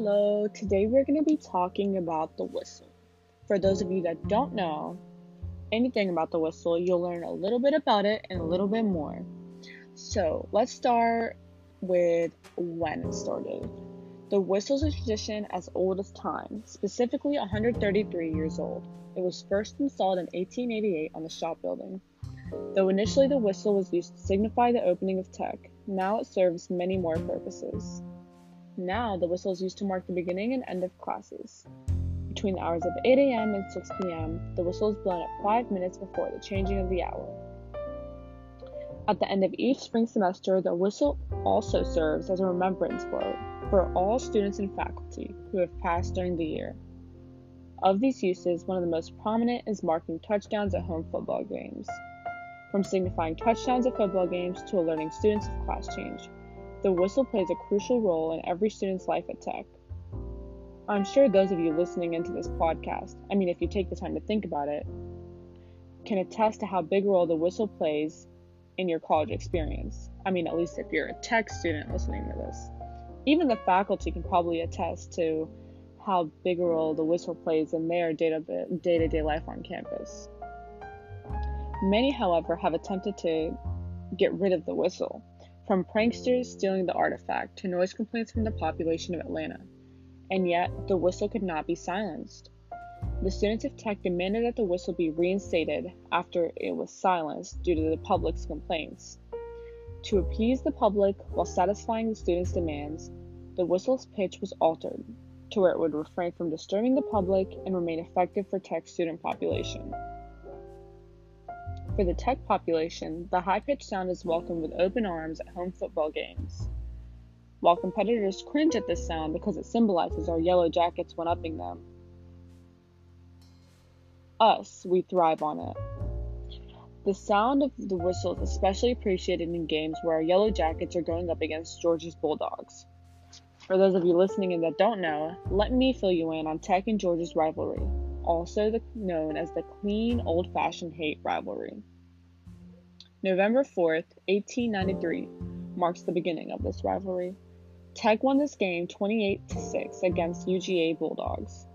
Hello, today we're going to be talking about the whistle. For those of you that don't know anything about the whistle, you'll learn a little bit about it and a little bit more. So, let's start with when it started. The whistle is a tradition as old as time, specifically 133 years old. It was first installed in 1888 on the shop building. Though initially the whistle was used to signify the opening of tech, now it serves many more purposes. Now, the whistle is used to mark the beginning and end of classes. Between the hours of 8 a.m. and 6 p.m., the whistle is blown at 5 minutes before the changing of the hour. At the end of each spring semester, the whistle also serves as a remembrance blow for all students and faculty who have passed during the year. Of these uses, one of the most prominent is marking touchdowns at home football games. From signifying touchdowns at football games to alerting students of class change, the whistle plays a crucial role in every student's life at Tech. I'm sure those of you listening into this podcast, I mean, if you take the time to think about it, can attest to how big a role the whistle plays in your college experience. I mean, at least if you're a tech student listening to this. Even the faculty can probably attest to how big a role the whistle plays in their day to day life on campus. Many, however, have attempted to get rid of the whistle. From pranksters stealing the artifact to noise complaints from the population of Atlanta. And yet, the whistle could not be silenced. The students of Tech demanded that the whistle be reinstated after it was silenced due to the public's complaints. To appease the public while satisfying the students' demands, the whistle's pitch was altered to where it would refrain from disturbing the public and remain effective for Tech's student population. For the tech population, the high pitched sound is welcomed with open arms at home football games. While competitors cringe at this sound because it symbolizes our yellow jackets one upping them, us, we thrive on it. The sound of the whistle is especially appreciated in games where our yellow jackets are going up against Georgia's Bulldogs. For those of you listening and that don't know, let me fill you in on Tech and Georgia's rivalry also the, known as the clean old fashioned hate rivalry. November 4th, 1893, marks the beginning of this rivalry. Tech won this game 28 6 against UGA Bulldogs.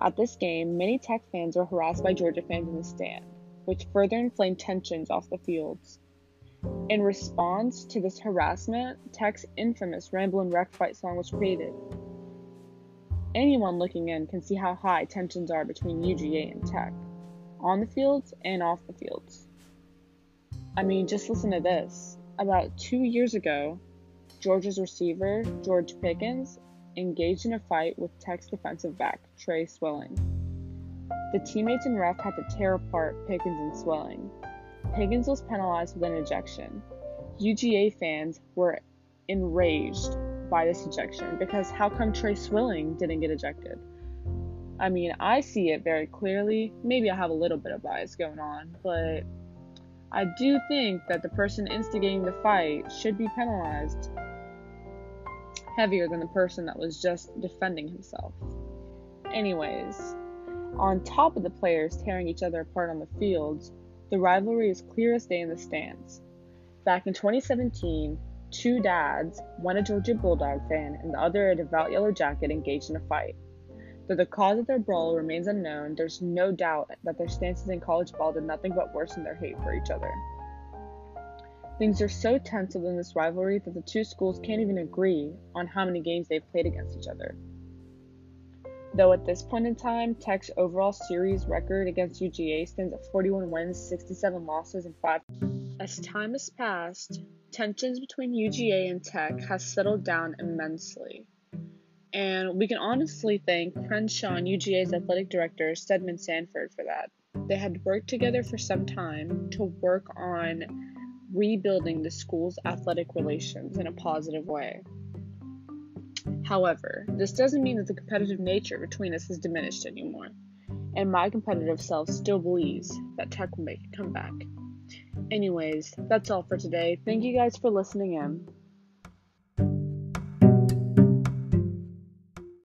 At this game, many Tech fans were harassed by Georgia fans in the stand, which further inflamed tensions off the fields. In response to this harassment, Tech's infamous Ramblin' Wreck Fight song was created, Anyone looking in can see how high tensions are between UGA and Tech, on the fields and off the fields. I mean, just listen to this. About two years ago, Georgia's receiver, George Pickens, engaged in a fight with Tech's defensive back, Tre Swilling. The teammates and ref had to tear apart Pickens and Swilling. Pickens was penalized with an ejection. UGA fans were enraged by this ejection because how come Tre Swilling didn't get ejected? I mean, I see it very clearly. Maybe I have a little bit of bias going on, but I do think that the person instigating the fight should be penalized heavier than the person that was just defending himself. Anyways, on top of the players tearing each other apart on the fields, the rivalry is clear as day in the stands. Back in 2017, Two dads, one a Georgia Bulldog fan and the other a devout Yellow Jacket, engaged in a fight. Though the cause of their brawl remains unknown, there's no doubt that their stances in college ball did nothing but worsen their hate for each other. Things are so tense within this rivalry that the two schools can't even agree on how many games they've played against each other. Though at this point in time, Tech's overall series record against UGA stands at 41 wins, 67 losses, and 5. As time has passed, tensions between UGA and Tech has settled down immensely. And we can honestly thank Crenshaw and UGA's athletic director, Stedman Sanford, for that. They had worked together for some time to work on rebuilding the school's athletic relations in a positive way. However, this doesn't mean that the competitive nature between us has diminished anymore, and my competitive self still believes that Tech will make a comeback. Anyways, that's all for today. Thank you guys for listening in.